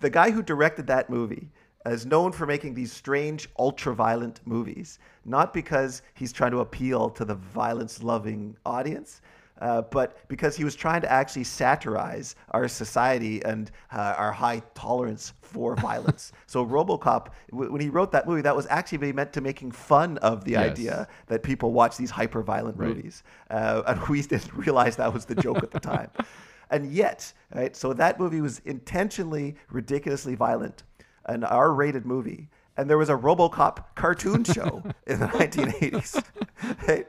the guy who directed that movie is known for making these strange ultra-violent movies, not because he's trying to appeal to the violence-loving audience, uh, but because he was trying to actually satirize our society and uh, our high tolerance for violence. so RoboCop, w- when he wrote that movie, that was actually meant to making fun of the Yes. idea that people watch these hyper-violent Right. movies, uh, and we didn't realize that was the joke at the time. And yet, right? So that movie was intentionally ridiculously violent, an R-rated movie, and there was a RoboCop cartoon show in the 1980s. Right?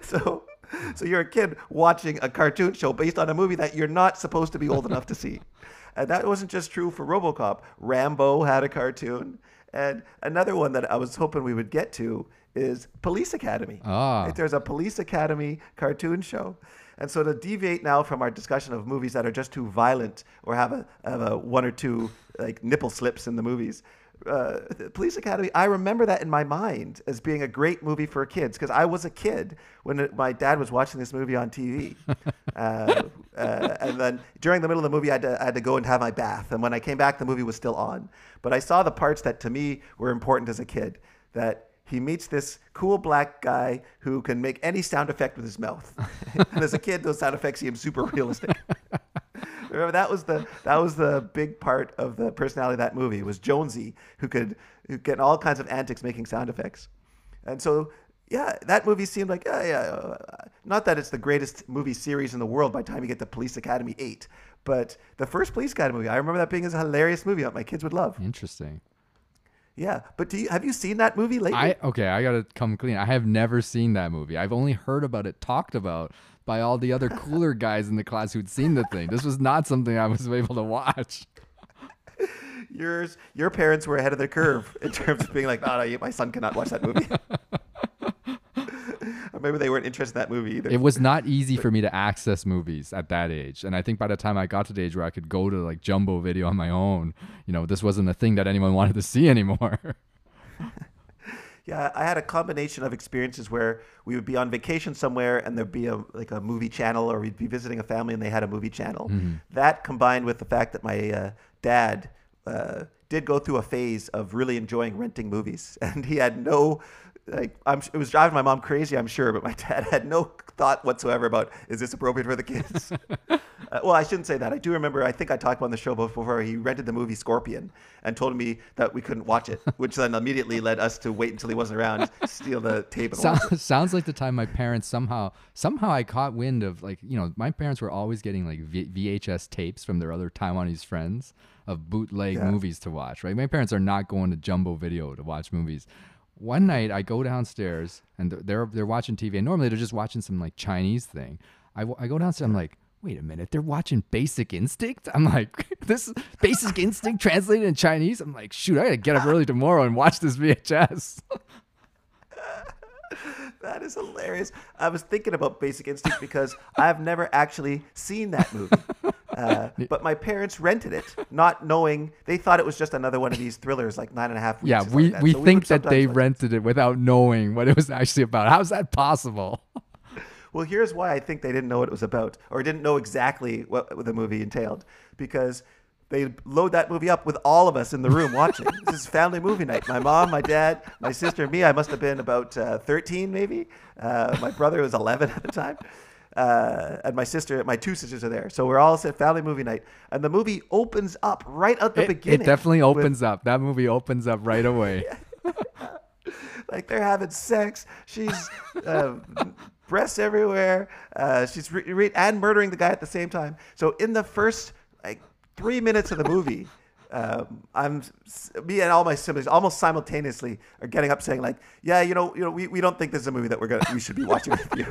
So So you're a kid watching a cartoon show based on a movie that you're not supposed to be old enough to see. And that wasn't just true for RoboCop. Rambo had a cartoon. And another one that I was hoping we would get to is Police Academy. Ah. Like, there's a Police Academy cartoon show. And so to deviate now from our discussion of movies that are just too violent or have a, have a one or two like nipple slips in the movies, uh, Police Academy, I remember that in my mind as being a great movie for kids because I was a kid when it, my dad was watching this movie on TV. uh, uh, and then during the middle of the movie, I had, to, I had to go and have my bath. And when I came back, the movie was still on. But I saw the parts that to me were important as a kid that he meets this cool black guy who can make any sound effect with his mouth. and as a kid, those sound effects seemed super realistic. Remember that was the that was the big part of the personality of that movie was Jonesy, who could who get all kinds of antics making sound effects, and so yeah, that movie seemed like yeah, yeah. uh, Not that it's the greatest movie series in the world by the time you get to Police Academy eight, but the first Police Academy movie, I remember that being a hilarious movie that my kids would love. Interesting. Yeah, but do you have you seen that movie lately? I okay, I gotta come clean. I have never seen that movie. I've only heard about it talked about by all the other cooler guys in the class who'd seen the thing. This was not something I was able to watch. Yours, your parents were ahead of the curve in terms of being like, "No, no, my son cannot watch that movie." maybe they weren't interested in that movie either. It was not easy for me to access movies at that age. And I think by the time I got to the age where I could go to like Jumbo Video on my own, you know, this wasn't a thing that anyone wanted to see anymore. Yeah, I had a combination of experiences where we would be on vacation somewhere and there'd be a like a movie channel, or we'd be visiting a family and they had a movie channel. That combined with the fact that my uh, dad uh, did go through a phase of really enjoying renting movies, and he had no like I'm, it was driving my mom crazy, I'm sure, but my dad had no thought whatsoever about is this appropriate for the kids. uh, well, I shouldn't say that. I do remember. I think I talked about on the show before. He rented the movie Scorpion and told me that we couldn't watch it, which then immediately led us to wait until he wasn't around, steal the tape and watch it. Sounds, sounds like the time my parents somehow somehow I caught wind of like you know my parents were always getting like v- VHS tapes from their other Taiwanese friends of bootleg Yeah. movies to watch. Right, my parents are not going to Jumbo Video to watch movies. One night I go downstairs and they're they're watching TV and normally they're just watching some like Chinese thing. I, I go downstairs. I'm like. Wait a minute, they're watching Basic Instinct? I'm like, this is Basic Instinct translated in Chinese? I'm like, shoot, I gotta get up early tomorrow and watch this VHS. That is hilarious. I was thinking about Basic Instinct because I've never actually seen that movie. Uh, but my parents rented it, not knowing they thought it was just another one of these thrillers, like nine and a half weeks. Yeah, we, like we So think that they watch- rented it without knowing what it was actually about. How's that possible? Well, here's why I think they didn't know what it was about, or didn't know exactly what the movie entailed, because they load that movie up with all of us in the room watching. this is family movie night. My mom, my dad, my sister, and me. I must have been about uh, 13, maybe. Uh, my brother was 11 at the time. Uh, and my sister, my two sisters are there. So we're all at family movie night. And the movie opens up right at the It, beginning. it definitely with- opens up. That movie opens up right away. like they're having sex. She's uh, breasts everywhere. Uh, she's re- re- and murdering the guy at the same time. So in the first like three minutes of the movie, um, I'm me and all my siblings almost simultaneously are getting up saying like, yeah, you know, you know, we, we don't think this is a movie that we're gonna we should be watching with you.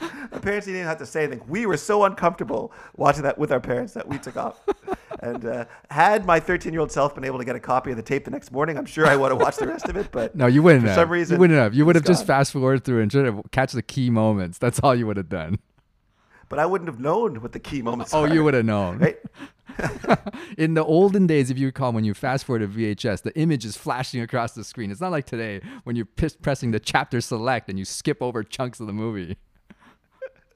My parents didn't even have to say anything. We were so uncomfortable watching that with our parents that we took off. And uh, had my 13 year old self been able to get a copy of the tape the next morning, I'm sure I would have watched the rest of it. But No, you wouldn't for have. some reason, you wouldn't have. You would have just fast forwarded through and tried to catch the key moments. That's all you would have done. But I wouldn't have known what the key moments were. Oh, are. you would have known. Right? In the olden days, if you recall, when you fast forward to VHS, the image is flashing across the screen. It's not like today when you're pressing the chapter select and you skip over chunks of the movie.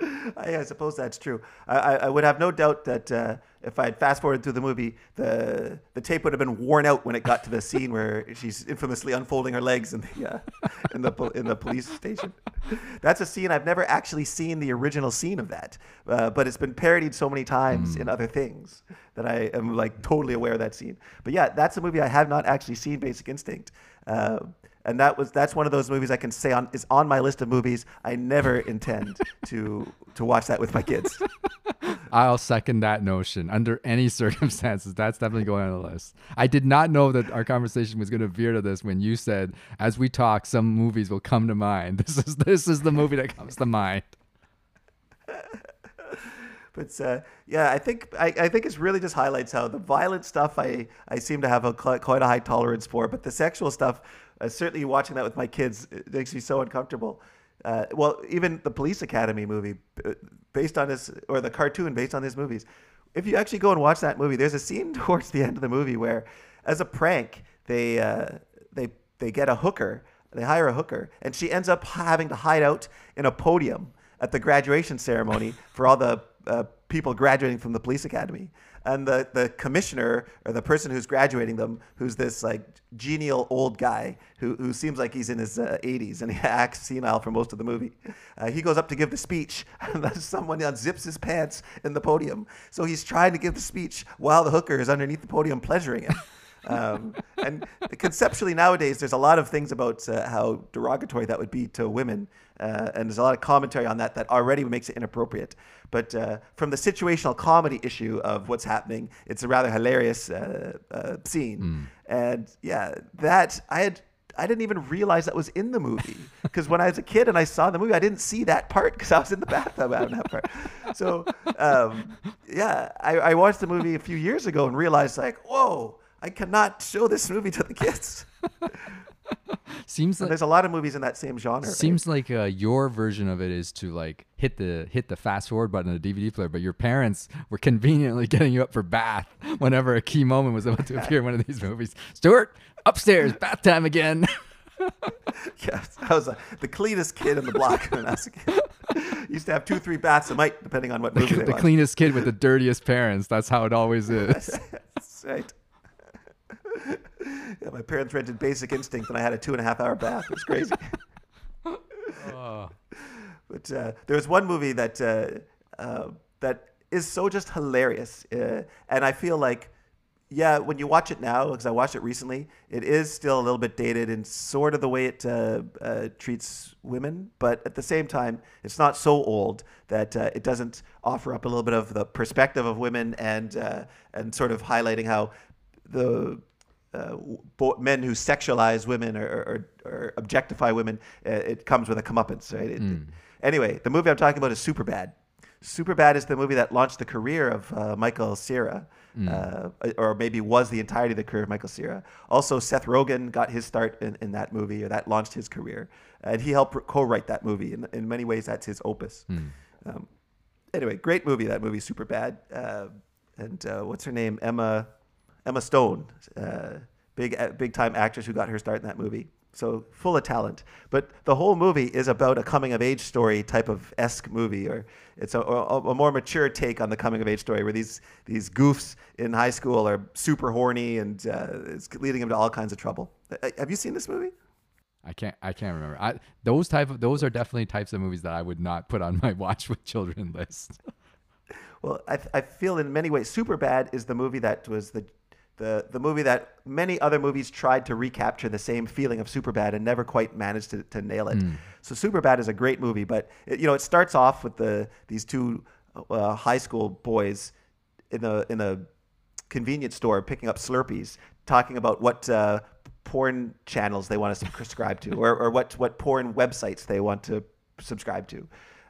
I, I suppose that's true. I, I, would have no doubt that uh, if I had fast forwarded through the movie, the the tape would have been worn out when it got to the scene where she's infamously unfolding her legs in the uh, in the in the police station. That's a scene I've never actually seen the original scene of that, uh, but it's been parodied so many times in other things that I am like totally aware of that scene. But yeah, that's a movie I have not actually seen, Basic Instinct. And that was that's one of those movies I can say on is on my list of movies I never intend to to watch that with my kids. I'll second that notion under any circumstances. That's definitely going on the list. I did not know that our conversation was going to veer to this when you said, as we talk, some movies will come to mind. This is this is the movie that comes to mind. but uh, yeah, I think I, I think it really just highlights how the violent stuff I, I seem to have a quite a high tolerance for, but the sexual stuff, uh, certainly watching that with my kids, it makes me so uncomfortable. Uh, well, even the Police Academy movie, uh, based on this, or the cartoon based on these movies, if you actually go and watch that movie, there's a scene towards the end of the movie where, as a prank, they uh, they they get a hooker, they hire a hooker, and she ends up having to hide out in a podium at the graduation ceremony for all the uh, people graduating from the police academy. And the, the commissioner or the person who's graduating them, who's this like genial old guy who, who seems like he's in his uh, 80s and he acts senile for most of the movie. Uh, he goes up to give the speech, and someone unzips his pants in the podium. So he's trying to give the speech while the hooker is underneath the podium pleasuring him. Um, and conceptually nowadays, there's a lot of things about uh, how derogatory that would be to women, uh, and there's a lot of commentary on that that already makes it inappropriate. But uh, from the situational comedy issue of what's happening, it's a rather hilarious uh, uh, scene. And yeah, that I had. I didn't even realize that was in the movie because when I was a kid and I saw the movie, I didn't see that part because I was in the bathtub having that part. So, um, yeah, I, I watched the movie a few years ago and realized, like, whoa, I cannot show this movie to the kids. Seems And there's a lot of movies in that same genre. right? seems like uh, your version of it is to like hit the hit the fast forward button on the DVD player, but your parents were conveniently getting you up for bath whenever a key moment was about to appear in one of these movies. Stuart, upstairs, bath time again. Yes, I was uh, the cleanest kid in the block when I was a kid. Used to have two, three baths a night, depending on what movie they the cleanest kid with the dirtiest parents. That's how it always is. That's right. Yeah, my parents rented Basic Instinct, and I had a two and a half hour bath. It was crazy. Oh. But uh, there was one movie that uh, uh, that is so just hilarious, uh, and I feel like, yeah, when you watch it now, because I watched it recently, it is still a little bit dated in sort of the way it uh, uh, treats women, but at the same time, it's not so old that uh, it doesn't offer up a little bit of the perspective of women and uh, and sort of highlighting how the uh, men who sexualize women or, or, or objectify women, uh, it comes with a comeuppance, right? It, anyway, the movie I'm talking about is Superbad. Superbad is the movie that launched the career of uh, Michael Cera, uh, or maybe was the entirety of the career of Michael Cera. Also, Seth Rogen got his start in, in that movie, or that launched his career, and he helped co-write that movie. In, in many ways, that's his opus. Um, anyway, great movie. That movie, Superbad, uh, and uh, what's her name? Emma Emma Stone, uh, big uh, big time actress who got her start in that movie. So full of talent. But the whole movie is about a coming of age story type of esque movie, or it's a, a, a more mature take on the coming of age story, where these these goofs in high school are super horny and uh, it's leading them to all kinds of trouble. Uh, have you seen this movie? I can't. I can't remember. I, those type of those are definitely types of movies that I would not put on my watch with children list. Well, I, I feel in many ways, Superbad is the movie that was the, the the movie that many other movies tried to recapture the same feeling of Superbad and never quite managed to, to nail it. So Superbad is a great movie, but it, you know it starts off with the these two uh, high school boys in the in a convenience store picking up Slurpees, talking about what uh, porn channels they want to subscribe to, or, or what what porn websites they want to subscribe to.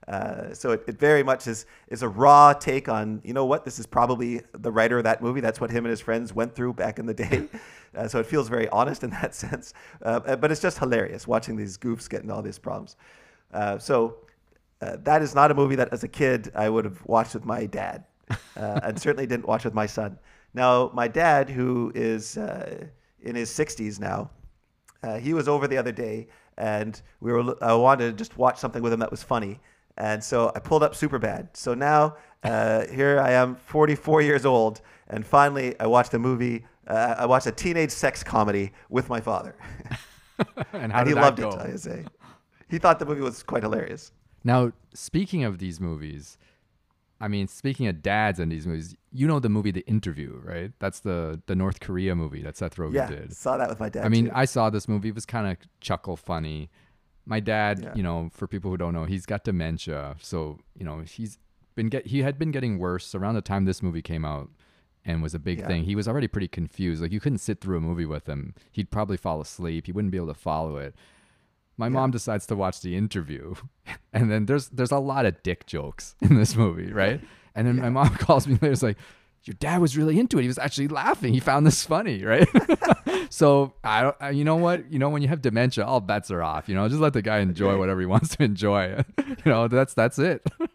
Uh, so it, it very much is is a raw take on you know what this is probably the writer of that movie. That's what him and his friends went through back in the day. Uh, so it feels very honest in that sense. Uh, but it's just hilarious watching these goofs get into all these problems. Uh, so uh, that is not a movie that, as a kid, I would have watched with my dad, uh, and certainly didn't watch with my son. Now, my dad, who is uh, in his 60s now, uh, he was over the other day, and we were. I wanted to just watch something with him that was funny, and so I pulled up Superbad. So now uh, here I am, 44 years old, and finally I watched a movie. Uh, I watched a teenage sex comedy with my father, and how and he loved go? it. I say, he thought the movie was quite hilarious. Now, speaking of these movies, I mean, speaking of dads in these movies, you know the movie The Interview, right? That's the the North Korea movie that Seth Rogen Yeah, did. saw that with my dad. I mean, too. I saw this movie. It was kind of chuckle funny. My dad, Yeah. you know, for people who don't know, he's got dementia. So, you know, he's been get he had been getting worse around the time this movie came out and was a big Yeah. thing. He was already pretty confused. Like you couldn't sit through a movie with him. He'd probably fall asleep. He wouldn't be able to follow it. My mom decides to watch the interview. And then there's there's a lot of dick jokes in this movie, right? And then my mom calls me later, it's like, your dad was really into it. He was actually laughing. He found this funny, right? so I, don't, I, you know what, you know, when you have dementia, all bets are off. You know, just let the guy enjoy whatever he wants to enjoy. you know, that's that's it.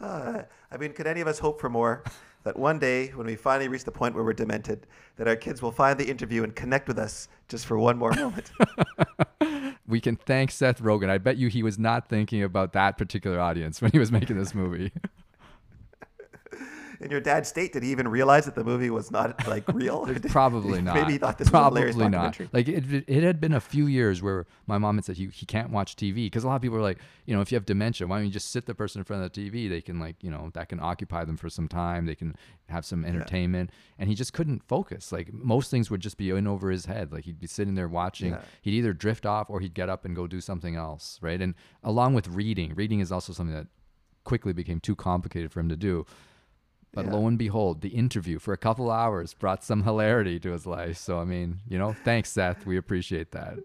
Uh, I mean, could any of us hope for more? That one day, when we finally reach the point where we're demented, that our kids will find the interview and connect with us just for one more moment. we can thank Seth Rogen. I bet you he was not thinking about that particular audience when he was making this movie. In your dad's state, did he even realize that the movie was not like real? Probably not. Maybe he thought this Probably was hilarious not. documentary. Like it, it had been a few years where my mom had said he, he can't watch TV because a lot of people are like, you know, if you have dementia, why don't you just sit the person in front of the TV? They can like, you know, that can occupy them for some time. They can have some entertainment, and he just couldn't focus. Like most things would just be in over his head. Like he'd be sitting there watching. Yeah. He'd either drift off or he'd get up and go do something else, right? And along with reading, reading is also something that quickly became too complicated for him to do. But Yeah. lo and behold, the interview for a couple hours brought some hilarity to his life. So I mean, you know, thanks Seth. We appreciate that.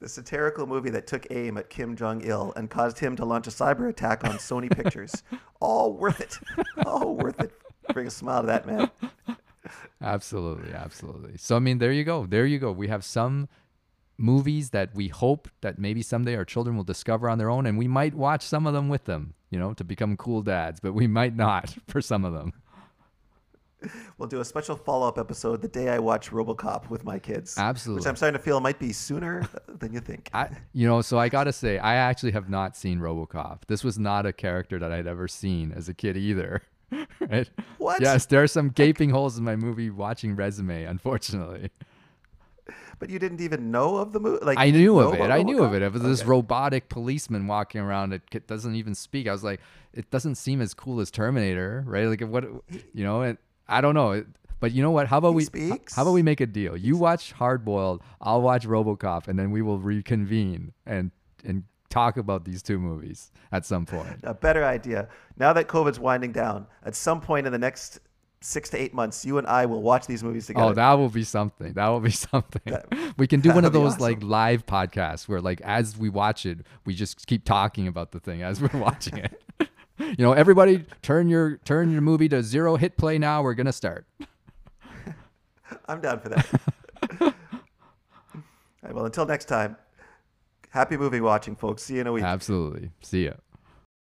The satirical movie that took aim at Kim Jong Il and caused him to launch a cyber attack on Sony Pictures. All worth it. All worth it. Bring a smile to that man. Absolutely, absolutely. So I mean, there you go. There you go. We have some movies that we hope that maybe someday our children will discover on their own and we might watch some of them with them, you know, to become cool dads, but we might not for some of them. We'll do a special follow up episode the day I watch Robocop with my kids. Absolutely. Which I'm starting to feel might be sooner than you think. I, you know, so I gotta say, I actually have not seen RoboCop. This was not a character that I'd ever seen as a kid either. right? What? Yes, there are some gaping holes in my movie watching resume. Unfortunately, But you didn't even know of the movie? Like I knew of it. I knew of it. It was this robotic policeman walking around. It doesn't even speak. I was like, it doesn't seem as cool as Terminator, right? Like, what, you know? It, I don't know. It, but you know what? How about He we? speaks. How about we make a deal? You watch Hard Boiled. I'll watch RoboCop, and then we will reconvene and and talk about these two movies at some point. A better idea. Now that COVID's winding down, at some point in the next six to eight months, you and I will watch these movies oh, together. Oh, that will be something. That will be something. we can do one of those like live podcasts where like as we watch it, we just keep talking about the thing as we're watching it. you know, everybody turn your turn your movie to zero hit play now. We're gonna start. I'm down for that. All right, well, until next time, happy movie watching, folks. See you in a week. Absolutely. See ya.